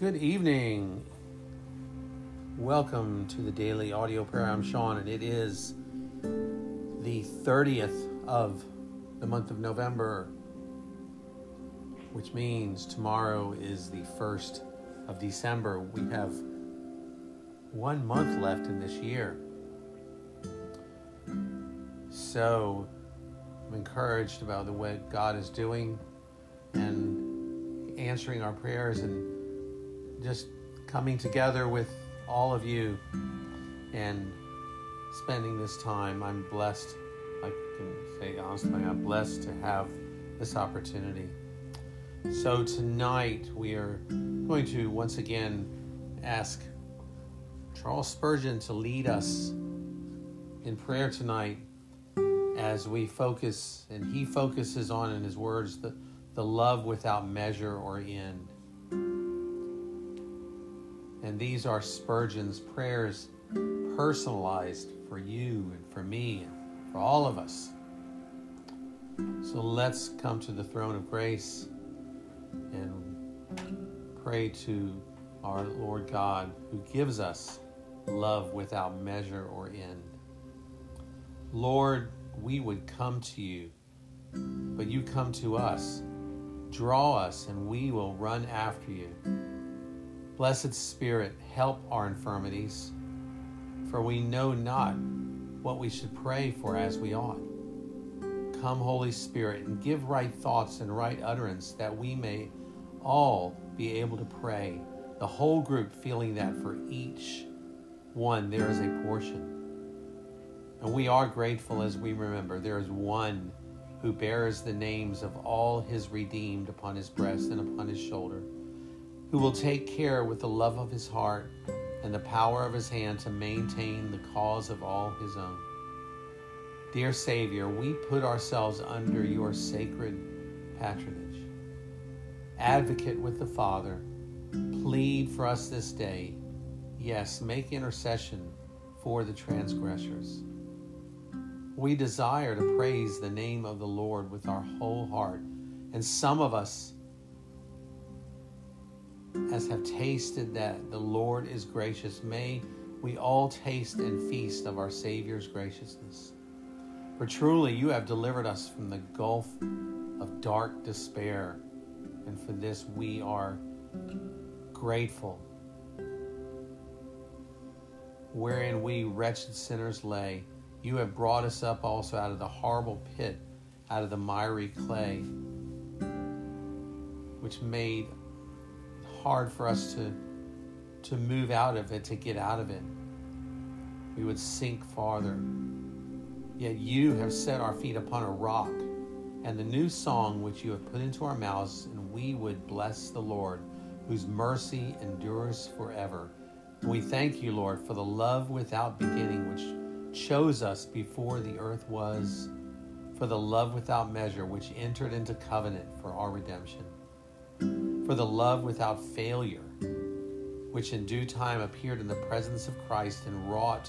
Good evening. Welcome to the daily audio prayer. I'm Sean, and it is the 30th of the month of November, which means tomorrow is the 1st of December. We have one month left in this year. So I'm encouraged about the way God is doing and answering our prayers and just coming together with all of you and spending this time. I'm blessed. I can say honestly, I'm blessed to have this opportunity. So tonight we are going to once again ask Charles Spurgeon to lead us in prayer tonight as we focus and he focuses on in his words the, the love without measure or end. And these are Spurgeon's prayers personalized for you and for me and for all of us. So let's come to the throne of grace and pray to our Lord God who gives us love without measure or end. Lord, we would come to you, but you come to us. Draw us, and we will run after you. Blessed Spirit, help our infirmities, for we know not what we should pray for as we ought. Come, Holy Spirit, and give right thoughts and right utterance that we may all be able to pray, the whole group feeling that for each one there is a portion. And we are grateful as we remember there is one who bears the names of all his redeemed upon his breast and upon his shoulder who will take care with the love of his heart and the power of his hand to maintain the cause of all his own. Dear Savior, we put ourselves under your sacred patronage. Advocate with the Father, plead for us this day. Yes, make intercession for the transgressors. We desire to praise the name of the Lord with our whole heart, and some of us as have tasted that the Lord is gracious, may we all taste and feast of our Savior's graciousness. For truly you have delivered us from the gulf of dark despair, and for this we are grateful. Wherein we wretched sinners lay, you have brought us up also out of the horrible pit, out of the miry clay, which made hard for us to to move out of it, to get out of it. We would sink farther. Yet you have set our feet upon a rock, and the new song which you have put into our mouths, and we would bless the Lord, whose mercy endures forever. We thank you, Lord, for the love without beginning, which chose us before the earth was, for the love without measure, which entered into covenant for our redemption for the love without failure, which in due time appeared in the presence of Christ and wrought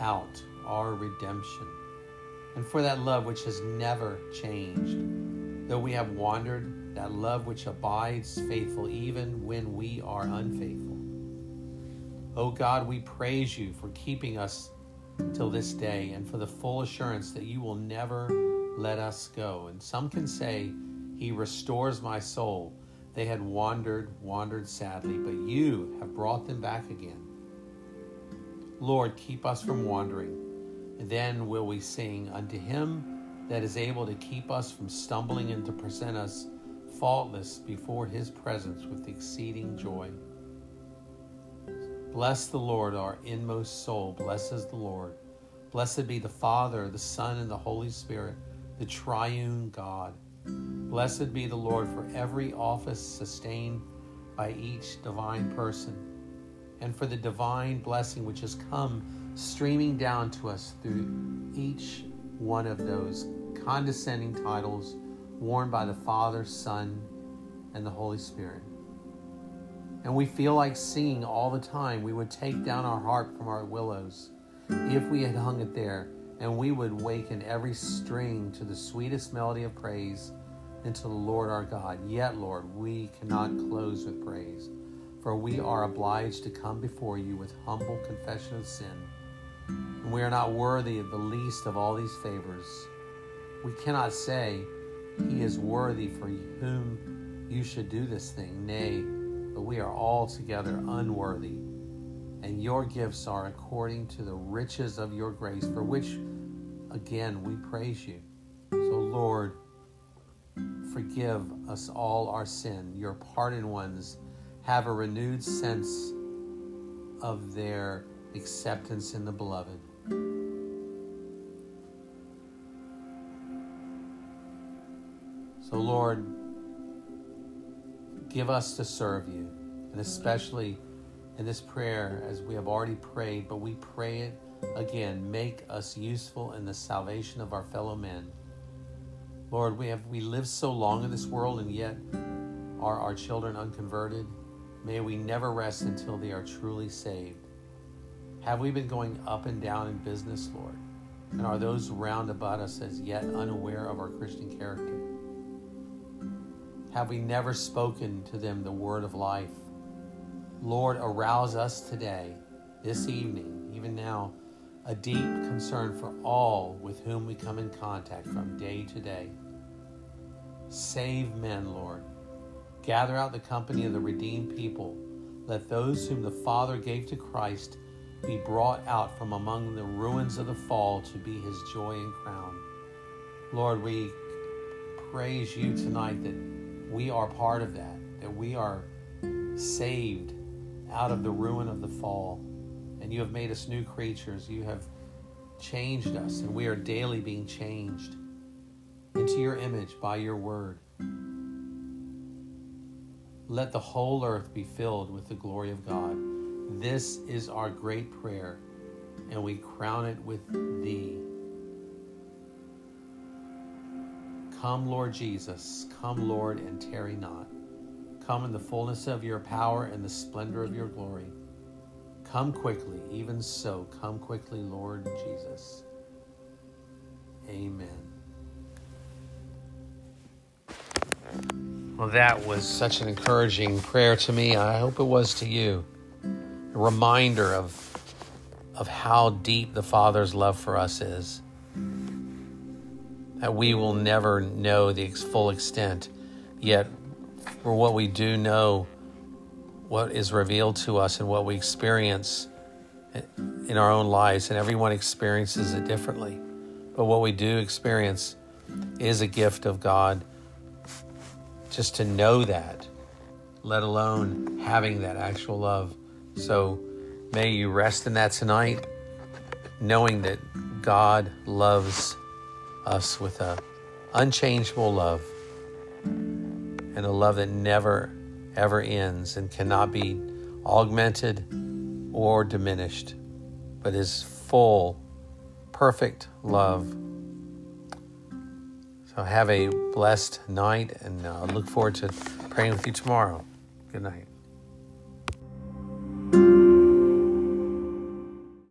out our redemption, and for that love which has never changed, though we have wandered, that love which abides faithful even when we are unfaithful. O oh God, we praise you for keeping us till this day and for the full assurance that you will never let us go. And some can say, He restores my soul. They had wandered, wandered sadly, but you have brought them back again. Lord, keep us from wandering. And then will we sing unto him that is able to keep us from stumbling and to present us faultless before his presence with exceeding joy. Bless the Lord, our inmost soul blesses the Lord. Blessed be the Father, the Son, and the Holy Spirit, the triune God Blessed be the Lord for every office sustained by each divine person, and for the divine blessing which has come streaming down to us through each one of those condescending titles worn by the Father, Son, and the Holy Spirit. And we feel like singing all the time, we would take down our harp from our willows if we had hung it there, and we would waken every string to the sweetest melody of praise into the Lord our God. Yet, Lord, we cannot close with praise. for we are obliged to come before you with humble confession of sin. And we are not worthy of the least of all these favors. We cannot say, He is worthy for whom you should do this thing. Nay, but we are altogether unworthy. And your gifts are according to the riches of your grace, for which, again, we praise you. So, Lord, forgive us all our sin. Your pardoned ones have a renewed sense of their acceptance in the beloved. So, Lord, give us to serve you, and especially in this prayer, as we have already prayed, but we pray it again make us useful in the salvation of our fellow men. Lord, we have we lived so long in this world and yet are our children unconverted. May we never rest until they are truly saved. Have we been going up and down in business, Lord? And are those round about us as yet unaware of our Christian character? Have we never spoken to them the word of life? Lord, arouse us today, this evening, even now, a deep concern for all with whom we come in contact from day to day. Save men, Lord. Gather out the company of the redeemed people. Let those whom the Father gave to Christ be brought out from among the ruins of the fall to be his joy and crown. Lord, we praise you tonight that we are part of that, that we are saved out of the ruin of the fall and you have made us new creatures. You have changed us, and we are daily being changed into your image by your word. Let the whole earth be filled with the glory of God. This is our great prayer, and we crown it with thee. Come, Lord Jesus, come, Lord, and tarry not. Come in the fullness of your power and the splendor of your glory. Come quickly, even so, come quickly, Lord Jesus. Amen. Well, that was such an encouraging prayer to me. I hope it was to you. A reminder of, of how deep the Father's love for us is. That we will never know the full extent, yet, for what we do know, what is revealed to us and what we experience in our own lives, and everyone experiences it differently. But what we do experience is a gift of God. Just to know that, let alone having that actual love. So may you rest in that tonight, knowing that God loves us with a unchangeable love and a love that never ever ends and cannot be augmented or diminished, but is full, perfect love. So have a blessed night and uh, look forward to praying with you tomorrow. Good night.